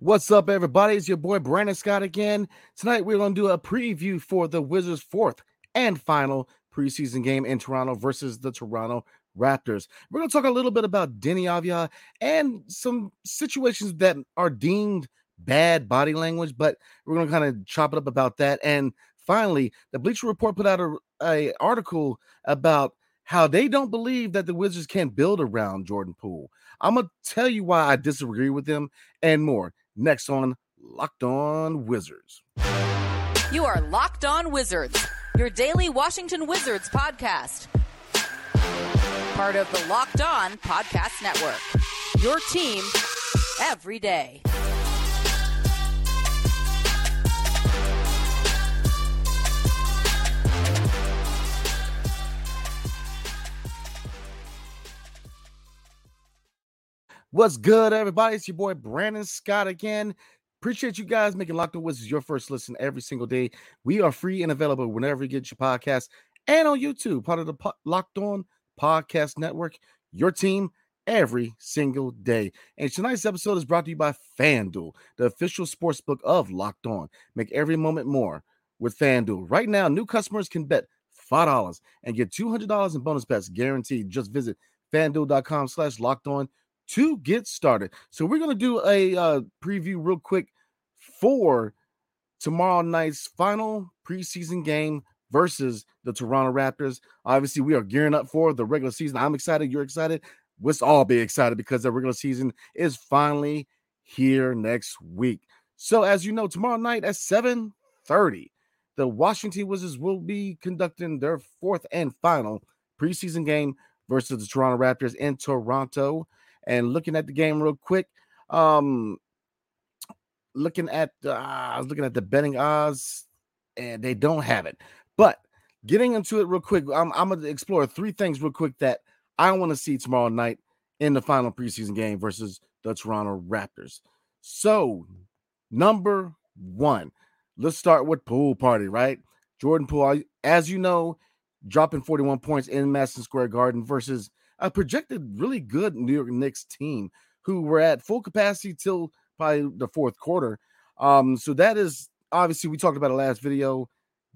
What's up, everybody? It's your boy Brandon Scott again. Tonight, we're going to do a preview for the Wizards' fourth and final preseason game in Toronto versus the Toronto Raptors. We're going to talk a little bit about Deni Avdija and some situations that are deemed bad body language, but we're going to kind of chop it up about that. And finally, the Bleacher Report put out a, a article about how they don't believe that the Wizards can build around Jordan Poole. I'm going to tell you why I disagree with them and more next on Locked On Wizards. You are Locked On Wizards, your daily Washington Wizards podcast. Part of the Locked On Podcast Network. Your team every day. What's good, everybody? It's your boy Brandon Scott again. Appreciate you guys making Locked On Wizards your first listen every single day. We are free and available whenever you get your podcast and on YouTube, part of the po- Locked On Podcast Network, your team every single day. And tonight's episode is brought to you by FanDuel, the official sports book of Locked On. Make every moment more with FanDuel. Right now, new customers can bet $5 and get $200 in bonus bets guaranteed. Just visit fanduel.com slash locked on to get started. So we're going to do a uh, preview real quick for tomorrow night's final preseason game versus the Toronto Raptors. Obviously, we are gearing up for the regular season. I'm excited. You're excited. Let's all be excited because the regular season is finally here next week. So, as you know, tomorrow night at 7:30, the Washington Wizards will be conducting their fourth and final preseason game versus the Toronto Raptors in Toronto. And looking at the game real quick, um, looking at uh, I was looking at the betting odds, and they don't have it. But getting into it real quick, I'm, I'm gonna explore three things real quick that I want to see tomorrow night in the final preseason game versus the Toronto Raptors. So, number one, let's start with pool party, right? Jordan Poole, as you know, dropping 41 points in Madison Square Garden versus a projected really good New York Knicks team who were at full capacity till probably the fourth quarter. Um, so that is obviously we talked about the last video.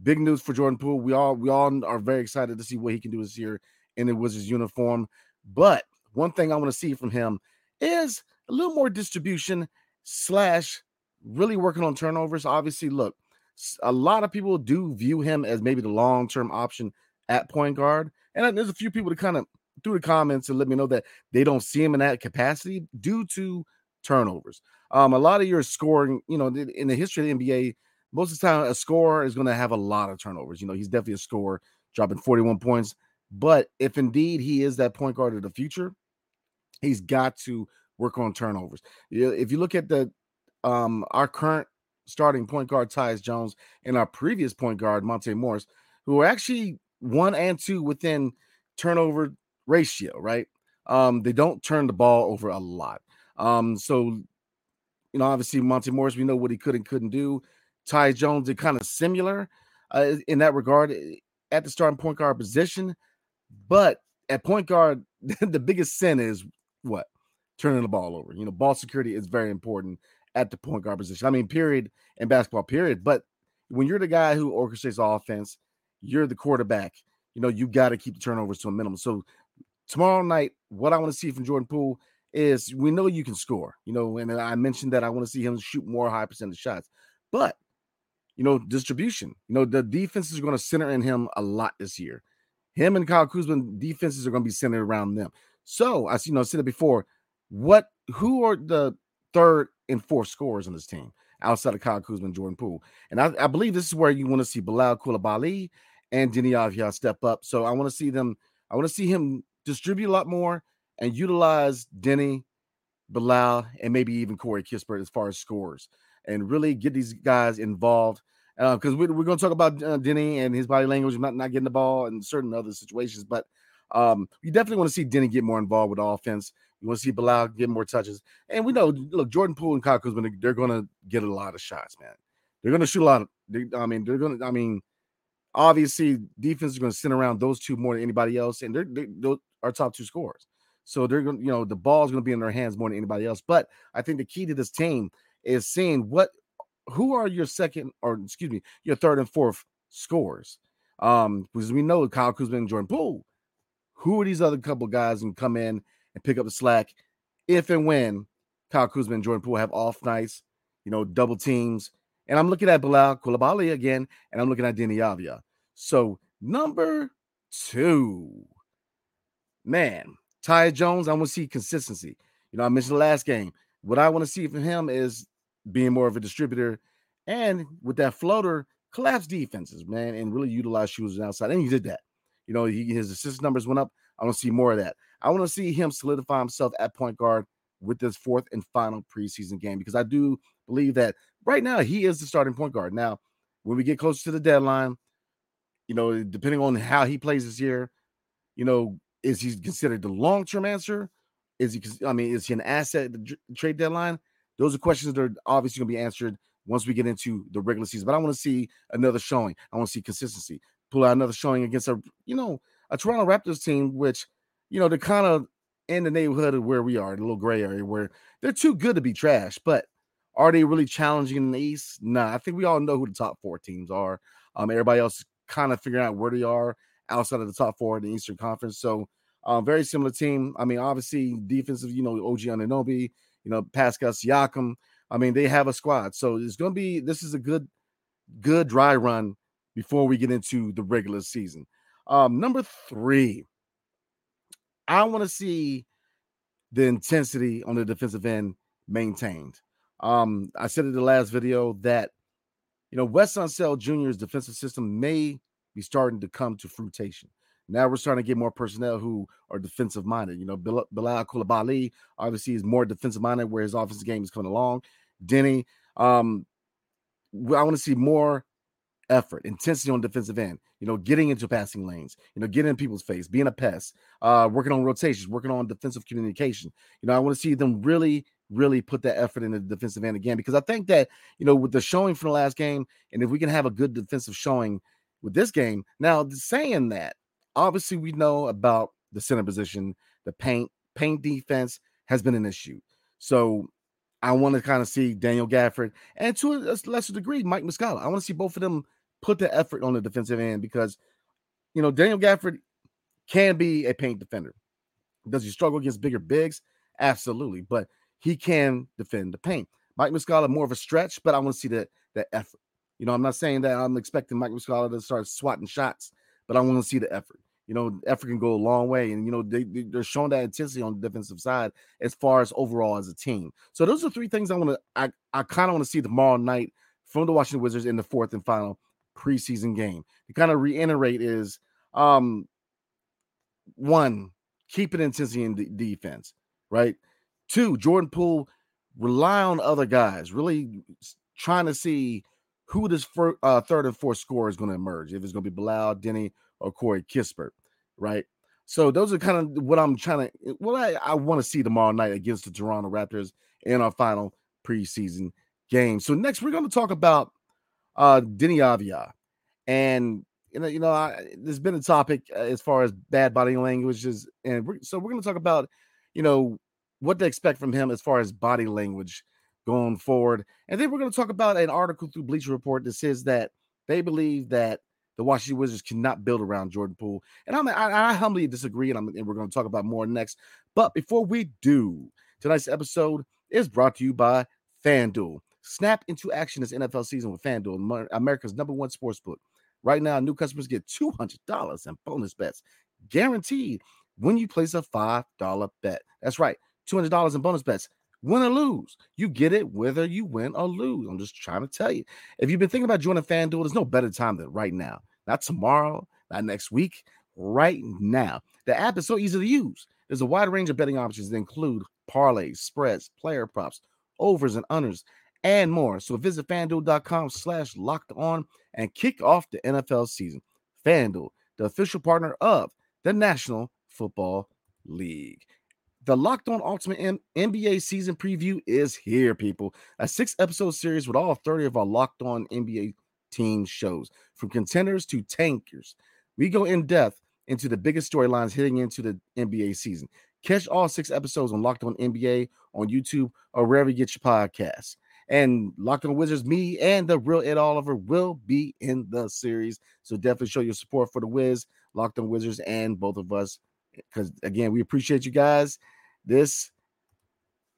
Big news for Jordan Poole. We all we all are very excited to see what he can do this year in the Wizards uniform. But one thing I want to see from him is a little more distribution slash really working on turnovers. Obviously, look, a lot of people do view him as maybe the long term option at point guard, and there's a few people that kind of through the comments and let me know that they don't see him in that capacity due to turnovers. Um, a lot of your scoring, you know, in the history of the NBA, most of the time a scorer is going to have a lot of turnovers. You know, he's definitely a scorer, dropping 41 points. But if indeed he is that point guard of the future, he's got to work on turnovers. If you look at the um our current starting point guard Tyus Jones and our previous point guard Monte Morris, who are actually one and two within turnover ratio, right? Um, they don't turn the ball over a lot. Um, so you know, obviously Monte Morris, we know what he could and couldn't do. Ty Jones, are kind of similar uh, in that regard eh, at the starting point guard position, but at point guard, the biggest sin is what turning the ball over. You know, ball security is very important at the point guard position. I mean, period in basketball, period. But when you're the guy who orchestrates offense, you're the quarterback. You know, you got to keep the turnovers to a minimum. So tomorrow night, what I want to see from Jordan Poole is we know you can score, you know, and I mentioned that I want to see him shoot more high percentage shots, but you know, distribution, you know, the defenses are going to center in him a lot this year. Him and Kyle Kuzma defenses are going to be centered around them. So I you know said it before. What who are the third and fourth scorers on this team outside of Kyle Kuzma and Jordan Poole? And I, I believe this is where you want to see Bilal Coulibaly and Deni Avdija step up. So I want to see them. I want to see him distribute a lot more and utilize Deni, Bilal, and maybe even Corey Kispert as far as scores and really get these guys involved. Because uh, we, we're, going to talk about uh, Deni and his body language, not, not getting the ball and certain other situations. But um, you definitely want to see Deni get more involved with offense. You want to see Bilal get more touches. And we know, look, Jordan Poole and Kyle Kuzma, they're going to get a lot of shots, man. They're going to shoot a lot of, they, I mean, they're going to, I mean, obviously defense is going to send around those two more than anybody else. And they're, they're, they're our top two scores. So they're going, you know, the ball is going to be in their hands more than anybody else. But I think the key to this team is seeing what who are your second or excuse me, your third and fourth scores. Um, because we know Kyle Kuzma and Jordan Poole. Who are these other couple guys and come in and pick up the slack if and when Kyle Kuzma and Jordan Poole have off nights, you know, double teams. And I'm looking at Bilal Coulibaly again, and I'm looking at Deni Avdija. So number two, man, Ty Jones, I want to see consistency. You know, I mentioned the last game. What I want to see from him is being more of a distributor and with that floater, collapse defenses, man, and really utilize shooters outside. And he did that. You know, he, his assist numbers went up. I want to see more of that. I want to see him solidify himself at point guard with this fourth and final preseason game because I do believe that right now he is the starting point guard. Now, when we get closer to the deadline, you know, depending on how he plays this year, you know, is he considered the long term answer? Is he, I mean, is he an asset at the trade deadline? Those are questions that are obviously going to be answered once we get into the regular season. But I want to see another showing. I want to see consistency. Pull out another showing against a, you know, a Toronto Raptors team, which, you know, they're kind of in the neighborhood of where we are, the little gray area where they're too good to be trash. But are they really challenging in the East? Nah, I think we all know who the top four teams are. Um, everybody else kind of figuring out where they are outside of the top four in the Eastern Conference. So, um, very similar team. I mean, obviously, defensive, you know, OG Anunoby, you know, Pascal Siakam. I mean, they have a squad. So it's going to be, this is a good, good dry run before we get into the regular season. Um, number three, I want to see the intensity on the defensive end maintained. Um, I said in the last video that you know Wes Unseld Jr.'s defensive system may be starting to come to fruition. Now we're starting to get more personnel who are defensive minded. You know, Bilal, Bilal Coulibaly obviously is more defensive minded, where his offensive game is coming along. Deni, um, I want to see more effort, intensity on defensive end, you know, getting into passing lanes, you know, getting in people's face, being a pest, uh, working on rotations, working on defensive communication. You know, I want to see them really, really put that effort in the defensive end again because I think that, you know, with the showing from the last game, and if we can have a good defensive showing with this game, now saying that, obviously we know about the center position, the paint, paint defense has been an issue. So I want to kind of see Daniel Gafford and to a lesser degree, Mike Muscala. I want to see both of them put the effort on the defensive end because, you know, Daniel Gafford can be a paint defender. Does he struggle against bigger bigs? Absolutely, but he can defend the paint. Mike Muscala more of a stretch, but I want to see that that effort. You know, I'm not saying that I'm expecting Mike Muscala to start swatting shots, but I want to see the effort. You know, effort can go a long way, and you know they they're showing that intensity on the defensive side as far as overall as a team. So those are three things I want to I I kind of want to see tomorrow night from the Washington Wizards in the fourth and final preseason game. To kind of reiterate is um one, keep it intensity in defense, right? Two, Jordan Poole rely on other guys, really trying to see who this fir- uh, third and fourth score is going to emerge. If it's going to be Bilal, Deni, or Corey Kispert, right? So those are kind of what I'm trying to. what I, I want to see tomorrow night against the Toronto Raptors in our final preseason game. So next we're going to talk about uh Deni Avdija. And you know, you know, I, there's been a topic uh, as far as bad body languages, and we're, so we're going to talk about, you know, what to expect from him as far as body language going forward, and then we're going to talk about an article through Bleacher Report that says that they believe that the Washington Wizards cannot build around Jordan Poole, and I'm, I, I humbly disagree, and, I'm, and we're going to talk about more next. But before we do, tonight's episode is brought to you by FanDuel. Snap into action this NFL season with FanDuel, America's number one sports book. Right now, new customers get $200 in bonus bets guaranteed when you place a $5 bet. That's right, $200 in bonus bets. Win or lose, you get it whether you win or lose. I'm just trying to tell you. If you've been thinking about joining FanDuel, there's no better time than right now. Not tomorrow, not next week, right now. The app is so easy to use. There's a wide range of betting options that include parlays, spreads, player props, overs and unders, and more. So visit fanduel.com slash locked on and kick off the NFL season. FanDuel, the official partner of the National Football League. The Locked On Ultimate M- NBA season preview is here, people. A six episode series with all 30 of our Locked On NBA team shows, from contenders to tankers. We go in depth into the biggest storylines heading into the NBA season. Catch all six episodes on Locked On NBA on YouTube or wherever you get your podcasts. And Locked on Wizards, me and the real Ed Oliver will be in the series. So definitely show your support for the Wiz, Locked on Wizards, and both of us. Because again, we appreciate you guys. This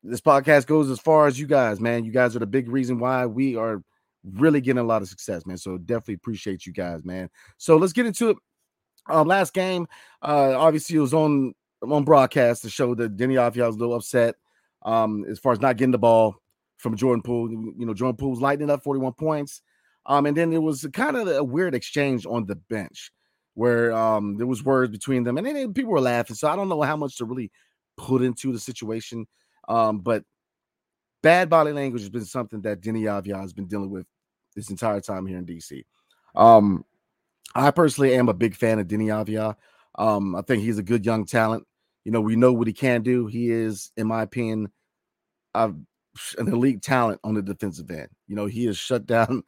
this podcast goes as far as you guys, man. You guys are the big reason why we are really getting a lot of success, man. So definitely appreciate you guys, man. So let's get into it. Um, last game, uh, obviously it was on on broadcast to show that Deni Avdija was a little upset um, as far as not getting the ball from Jordan Poole. You know, Jordan Poole's lighting up 41 points. Um, and then there was kind of a weird exchange on the bench where um, there was words between them, and then people were laughing. So I don't know how much to really put into the situation. Um, but bad body language has been something that Deni Avdija has been dealing with this entire time here in DC. Um, I personally am a big fan of Deni Avdija. Um, I think he's a good young talent. You know, we know what he can do. He is, in my opinion, an elite talent on the defensive end. You know, he has shut down,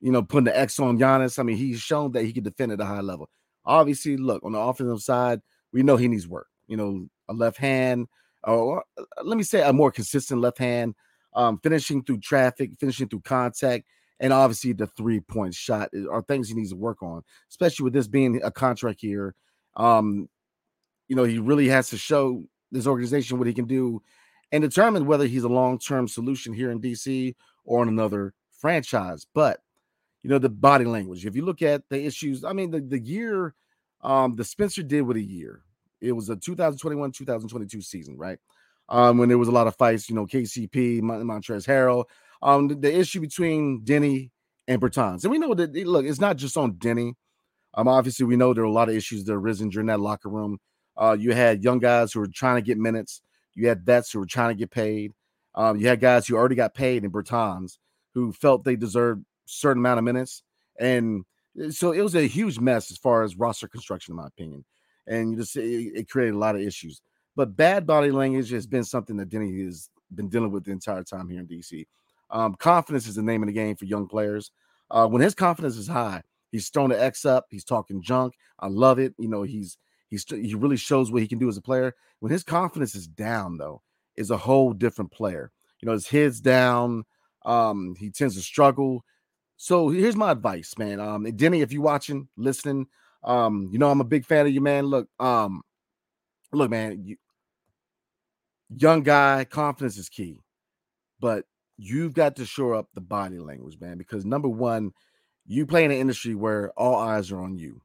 you know, putting the X on Giannis. I mean, he's shown that he can defend at a high level. Obviously, look, on the offensive side, we know he needs work. You know, a left hand, or uh, let me say a more consistent left hand, um, finishing through traffic, finishing through contact, and obviously the three point shot are things he needs to work on, especially with this being a contract year. Um, you know, he really has to show this organization what he can do and determine whether he's a long term solution here in DC or in another franchise. But, you know, the body language, if you look at the issues, I mean, the, the year um, the Spencer did with a year, it was a 2021 2022 season, right? Um, when there was a lot of fights, you know, KCP, Montrezl Harrell. Um, the, the, issue between Deni and Bertans. And we know that, look, it's not just on Deni. Um, obviously, we know there are a lot of issues that arisen during that locker room. Uh, you had young guys who were trying to get minutes. You had vets who were trying to get paid. Um, you had guys who already got paid in Bertans who felt they deserved certain amount of minutes. And eh, so it was a huge mess as far as roster construction, in my opinion. And you just it, it created a lot of issues. But bad body language has been something that Deni has been dealing with the entire time here in DC. Um, confidence is the name of the game for young players. Uh, when his confidence is high, he's throwing the X up, he's talking junk. I love it. You know, he's He's he really shows what he can do as a player. When his confidence is down, though, is a whole different player. You know, his head's down. Um, he tends to struggle. So here's my advice, man. Um, Deni, if you're watching, listening, um, you know I'm a big fan of you, man. Look, um, look, man, you, young guy, confidence is key, but you've got to shore up the body language, man. Because number one, you play in an industry where all eyes are on you.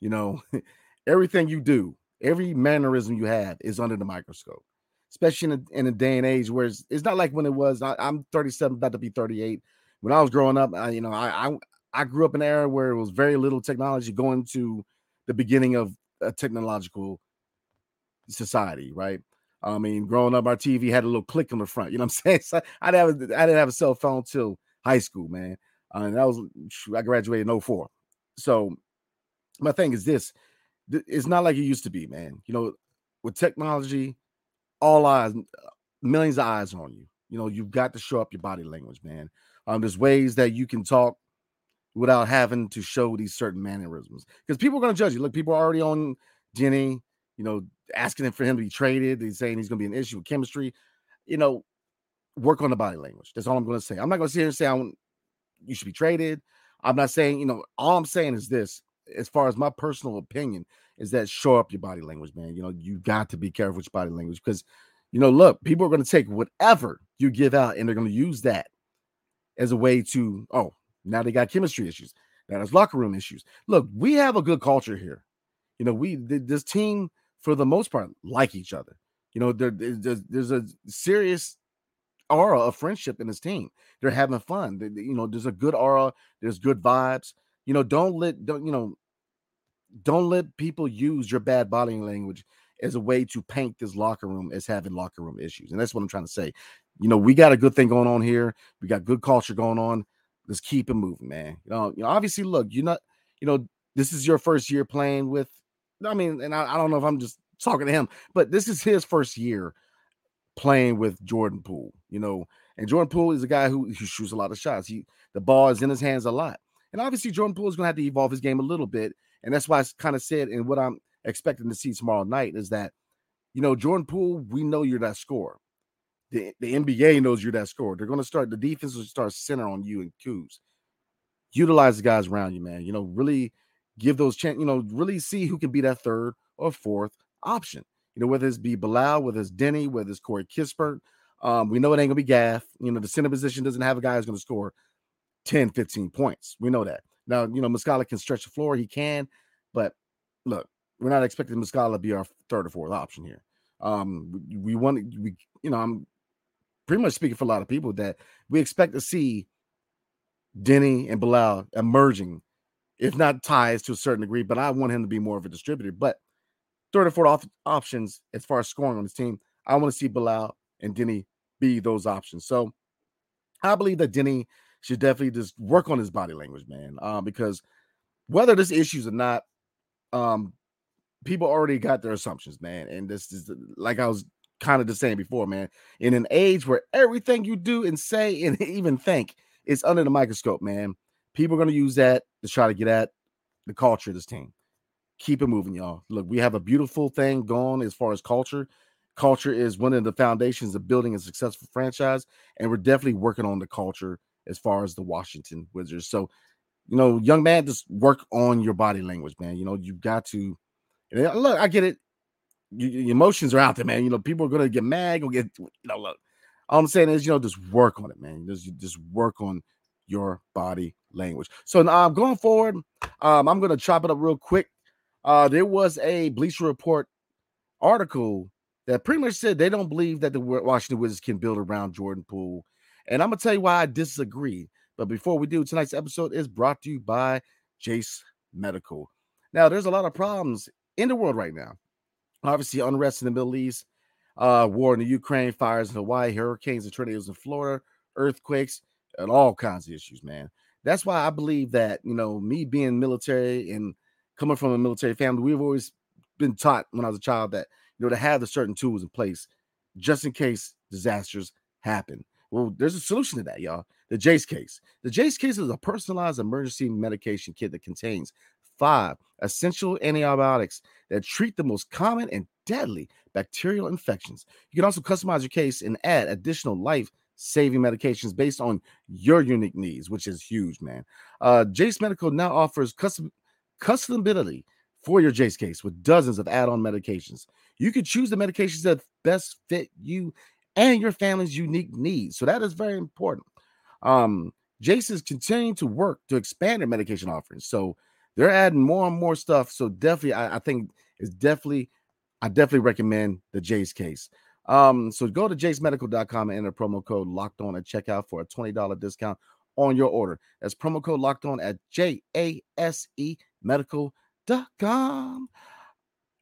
You know, everything you do, every mannerism you have is under the microscope, especially in a, in a day and age where it's, it's not like when it was. I, am 37, about to be 38. When I was growing up, I, you know, I, I I grew up in an era where it was very little technology going to the beginning of a technological society, right? I mean, growing up, our TV had a little click on the front. You know what I'm saying? So I didn't have didn't have a cell phone till high school, man. Uh, and that was I graduated in 04. So my thing is this: it's not like it used to be, man. You know, with technology, all eyes, uh, millions of eyes on you. You know, you've got to show up your body language, man. Um, there's ways that you can talk without having to show these certain mannerisms because people are going to judge you. Look, people are already on Deni, you know, asking for him to be traded. He's saying he's going to be an issue with chemistry. You know, work on the body language. That's all I'm going to say. I'm not going to sit here and say I want, you should be traded. I'm not saying, you know, all I'm saying is this as far as my personal opinion, is that show up your body language, man. You know, you got to be careful with your body language because, you know, look, people are going to take whatever you give out and they're going to use that as a way to, oh, now they got chemistry issues. Now there's locker room issues. Look, we have a good culture here. You know, we this team for the most part like each other. You know, there, there's, there's a serious aura of friendship in this team. They're having fun. They, you know, there's a good aura. There's good vibes. You know, don't let don't you know, don't let people use your bad body language as a way to paint this locker room as having locker room issues. And that's what I'm trying to say. You know, we got a good thing going on here. We got good culture going on. Let's keep it moving, man. You know, you know, obviously, look, you're not, you know, this is your first year playing with. I mean, and I, I don't know if I'm just talking to him, but this is his first year playing with Jordan Poole. You know, and Jordan Poole is a guy who, who shoots a lot of shots. He the ball is in his hands a lot. And obviously, Jordan Poole is going to have to evolve his game a little bit. And that's why I kind of said, and what I'm expecting to see tomorrow night is that, you know, Jordan Poole, we know you're that scorer. The, the NBA knows you're that scorer. They're going to start the defense will start center on you and Kuz. Utilize the guys around you, man. You know, really give those chance. You know, really see who can be that third or fourth option. You know, whether it's be Bilal, whether it's Deni, whether it's Corey Kispert. Um, we know it ain't gonna be Gaff. You know, the center position doesn't have a guy who's gonna score 10, 15 points. We know that. Now, you know, Muscala can stretch the floor, he can, but look, we're not expecting Muscala to be our third or fourth option here. Um, we, we want to we, you know, I'm pretty much speaking for a lot of people that we expect to see Deni and Bilal emerging, if not ties to a certain degree, but I want him to be more of a distributor. But third or fourth off- options as far as scoring on his team, I want to see Bilal and Deni be those options. So I believe that Deni should definitely just work on his body language, man. Uh, because whether this issues or not, um, people already got their assumptions, man. And this is like I was kind of the same before, man. In an age where everything you do and say and even think is under the microscope, man, people are going to use that to try to get at the culture of this team. Keep it moving, y'all. Look, we have a beautiful thing going as far as culture. Culture is one of the foundations of building a successful franchise, and we're definitely working on the culture as far as the Washington Wizards. So, you know, young man, just work on your body language, man. You know, you've got to uh, look. I get it. Your emotions are out there, man. You know, people are gonna get mad, go get you know. Look, all I'm saying is, you know, just work on it, man. Just just work on your body language. So now um, going forward, um, I'm gonna chop it up real quick. Uh, there was a Bleacher Report article that pretty much said they don't believe that the Washington Wizards can build around Jordan Poole. And I'm gonna tell you why I disagree. But before we do, tonight's episode is brought to you by Jase Medical. Now, there's a lot of problems in the world right now. Obviously, unrest in the Middle East, uh, war in the Ukraine, fires in Hawaii, hurricanes and tornadoes in Florida, earthquakes, and all kinds of issues, man. That's why I believe that, you know, me being military and coming from a military family, we've always been taught when I was a child that, you know, to have the certain tools in place just in case disasters happen. Well, there's a solution to that, y'all. The Jase case. The Jase case is a personalized emergency medication kit that contains five essential antibiotics that treat the most common and deadly bacterial infections. You can also customize your case and add additional life saving medications based on your unique needs, which is huge, man. Uh, Jase Medical now offers custom customability for your Jase case with dozens of add on medications. You can choose the medications that best fit you and your family's unique needs. So that is very important. Um, Jase is continuing to work to expand their medication offerings. So they're adding more and more stuff. So definitely, I, I think it's definitely, I definitely recommend the Jase case. Um, so go to jasemedical.com and enter promo code locked on at checkout for a $20 discount on your order. That's promo code locked on at J A S E medical.com.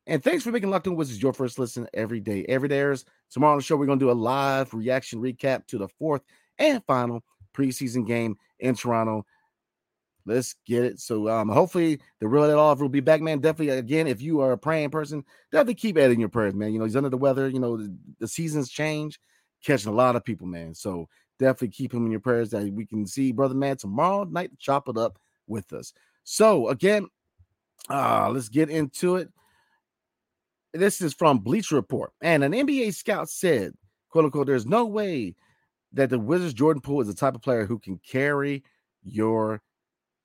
And thanks for making Locked On Wizards your first listen every day. Every day airs. Tomorrow on the show, we're going to do a live reaction recap to the fourth and final preseason game in Toronto. Let's get it. So um, hopefully the real Ed Oliver will be back, man. Definitely again, if you are a praying person, definitely keep adding your prayers, man. You know, he's under the weather, you know, the, the seasons change, catching a lot of people, man. So definitely keep him in your prayers that we can see brother man tomorrow night chop it up with us. So again, uh, let's get into it. This is from Bleacher Report. And an NBA scout said, quote unquote, there's no way that the Wizards Jordan Poole is the type of player who can carry your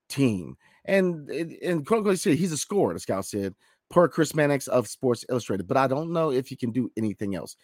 team. And and quote unquote he's a scorer, the scout said, per Chris Mannix of Sports Illustrated. But I don't know if he can do anything else.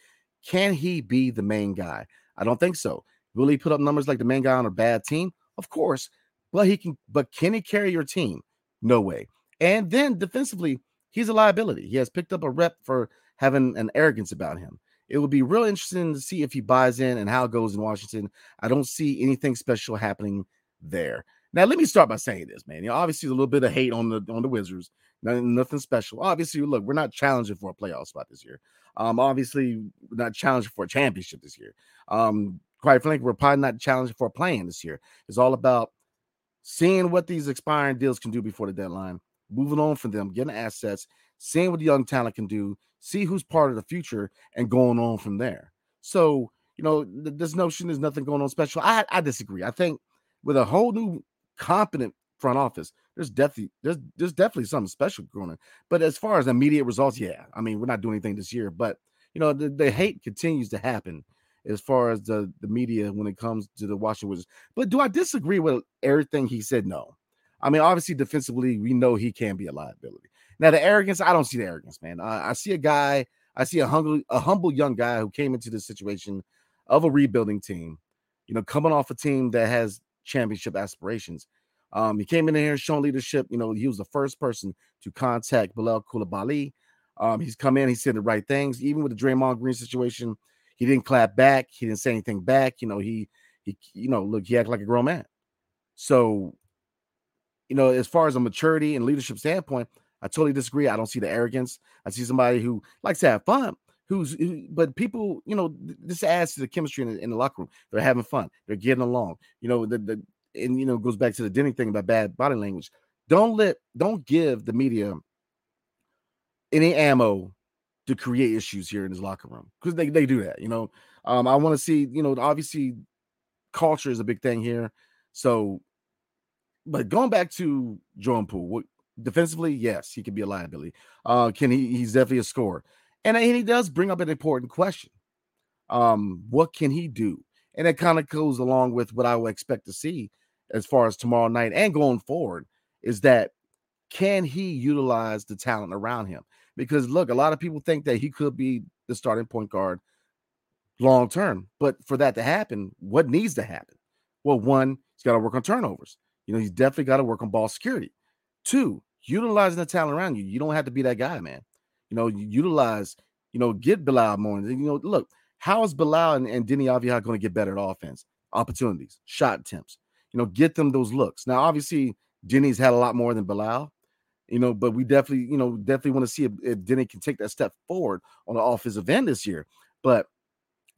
Can he be the main guy? I don't think so. Will he put up numbers like the main guy on a bad team? Of course. But he can, but can he carry your team? No way. And then defensively, he's a liability. He has picked up a rep for having an arrogance about him. It would be real interesting to see if he buys in and how it goes in Washington. I don't see anything special happening there. Now, let me start by saying this, man. You know, obviously, a little bit of hate on the on the Wizards. Nothing, nothing special. Obviously, look, we're not challenging for a playoff spot this year. Um, obviously, we're not challenging for a championship this year. Um, quite frankly, we're probably not challenging for a play-in this year. It's all about seeing what these expiring deals can do before the deadline, moving on from them, getting assets, seeing what the young talent can do, see who's part of the future, and going on from there. So, you know, this notion is nothing going on special. I, I disagree. I think with a whole new competent front office, there's definitely there's there's definitely something special going on. But as far as immediate results, yeah, I mean, we're not doing anything this year, but you know, the, the hate continues to happen. as far as the, the media when it comes to the Washington Wizards. But do I disagree with everything he said? No. I mean, obviously, defensively, we know he can be a liability. Now, the arrogance, I don't see the arrogance, man. I, I see a guy, I see a humble, a humble young guy who came into this situation of a rebuilding team, you know, coming off a team that has championship aspirations. Um, he came in here showing leadership. You know, he was the first person to contact Bilal Coulibaly. Um, he's come in, he said the right things, even with the Draymond Green situation he didn't clap back. He didn't say anything back. You know, he he you know, look, he acted like a grown man. So, you know, as far as a maturity and leadership standpoint, I totally disagree. I don't see the arrogance. I see somebody who likes to have fun. Who's, who, but people, you know, this adds to the chemistry in the, in the locker room. They're having fun. They're getting along. You know, the, the and you know goes back to the Deni thing about bad body language. Don't let, don't give the media any ammo to create issues here in his locker room because they, they do that. You know, um, I want to see, you know, obviously culture is a big thing here. So, but going back to Jordan Poole, what, defensively, yes, he can be a liability. Uh, can he? He's definitely a scorer, and, and he does bring up an important question. Um, what can he do? And it kind of goes along with what I would expect to see as far as tomorrow night and going forward is that can he utilize the talent around him? Because look, a lot of people think that he could be the starting point guard long term. But for that to happen, what needs to happen? Well, one, he's got to work on turnovers. You know, he's definitely got to work on ball security. Two, utilizing the talent around you. You don't have to be that guy, man. You know, utilize, you know, get Bilal more. And, you know, look, how is Bilal and, and Deni Avdija going to get better at offense? Opportunities, shot attempts. You know, get them those looks. Now, obviously, Deni's had a lot more than Bilal, you know, but we definitely, you know, definitely want to see if, if Deni can take that step forward on the offensive end this year. But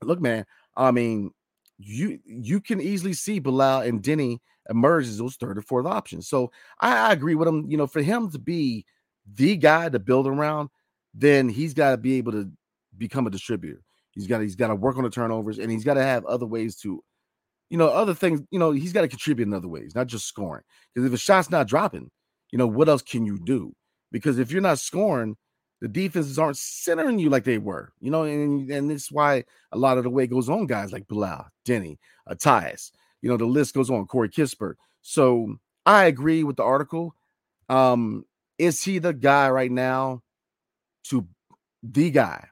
look, man, I mean, you you can easily see Bilal and Deni emerge as those third or fourth options. So I, I agree with him. You know, for him to be the guy to build around, then he's got to be able to become a distributor. He's got he's got to work on the turnovers, and he's got to have other ways to, you know, other things. You know, he's got to contribute in other ways, not just scoring. Because if a shot's not dropping, you know, what else can you do? Because if you're not scoring, the defenses aren't centering you like they were, you know, and, and this is why a lot of the way goes on, guys like Bilal, Deni, Tyus, you know, the list goes on, Corey Kispert. So I agree with the article. Um, is he the guy right now to the guy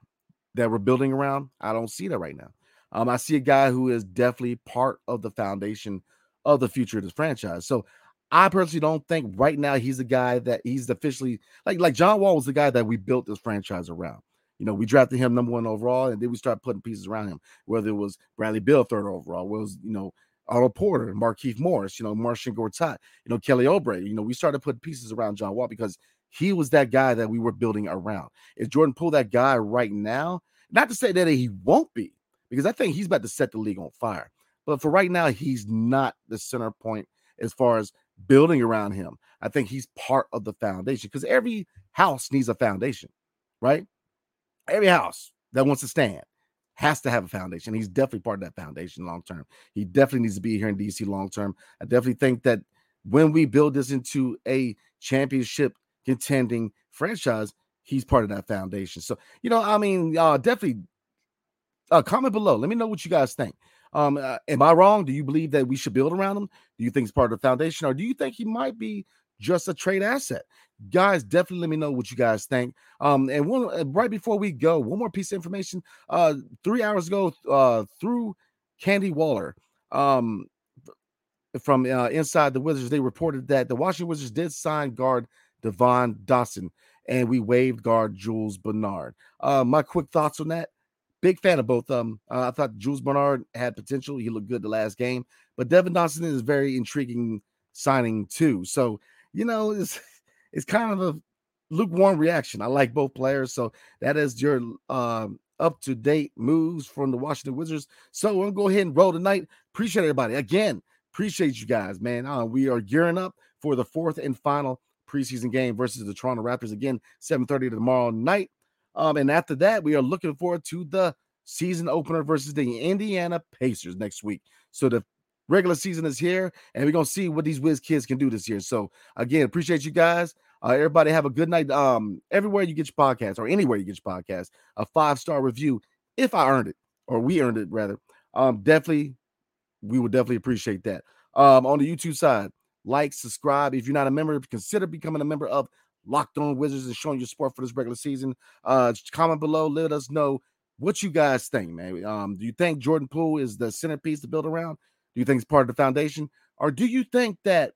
that we're building around? I don't see that right now. Um, I see a guy who is definitely part of the foundation of the future of this franchise. So I personally don't think right now he's the guy that he's officially like like John Wall was the guy that we built this franchise around. You know, we drafted him number one overall, and then we started putting pieces around him. Whether it was Bradley Beal third overall, was you know Otto Porter, Markieff Morris, you know Marcin Gortat, you know Kelly Oubre. You know, we started putting pieces around John Wall because he was that guy that we were building around. Is Jordan Poole that guy right now? Not to say that he won't be, because I think he's about to set the league on fire. But for right now, he's not the center point as far as building around him. I think he's part of the foundation because every house needs a foundation, right? Every house that wants to stand has to have a foundation. He's definitely part of that foundation long term. He definitely needs to be here in DC long term. I definitely think that when we build this into a championship contending franchise, he's part of that foundation. So, you know, I mean, uh, definitely uh, comment below. Let me know what you guys think. Um, uh, am I wrong? Do you believe that we should build around him? Do you think he's part of the foundation, or do you think he might be just a trade asset? Guys, definitely let me know what you guys think. Um, and one uh, right before we go, one more piece of information. Uh, three hours ago, uh, through Candy Waller, um, from uh, inside the Wizards, they reported that the Washington Wizards did sign guard Devon Dotson, and we waived guard Jules Bernard. Uh, my quick thoughts on that. Big fan of both of them. Uh, I thought Jules Bernard had potential. He looked good the last game, but Devon Dotson is very intriguing signing too. So you know, it's it's kind of a lukewarm reaction. I like both players, so that is your um, up to date moves from the Washington Wizards. So we're gonna go ahead and roll tonight. Appreciate everybody again. Appreciate you guys, man. Uh, we are gearing up for the fourth and final preseason game versus the Toronto Raptors again, 7:30 tomorrow night. Um, and after that, we are looking forward to the season opener versus the Indiana Pacers next week. So the regular season is here, and we're gonna see what these Wiz kids can do this year. So again, appreciate you guys. Uh, everybody have a good night. Um, everywhere you get your podcast or anywhere you get your podcast, a five star review if I earned it. or we earned it rather. Um, definitely, we would definitely appreciate that. Um, on the YouTube side, like, subscribe. If you're not a member, consider becoming a member of Locked On Wizards and showing your support for this regular season. Uh, comment below, let us know what you guys think, man. Um, do you think Jordan Poole is the centerpiece to build around? Do you think it's part of the foundation, or do you think that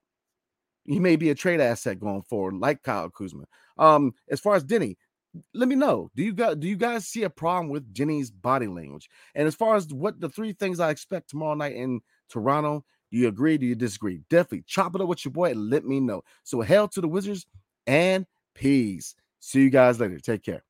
he may be a trade asset going forward, like Kyle Kuzma? Um, as far as Deni, let me know. Do you guys do you guys see a problem with Deni's body language? And as far as what the three things I expect tomorrow night in Toronto, do you agree? Do you disagree? Definitely chop it up with your boy and let me know. So hell to the Wizards and peace. See you guys later. Take care.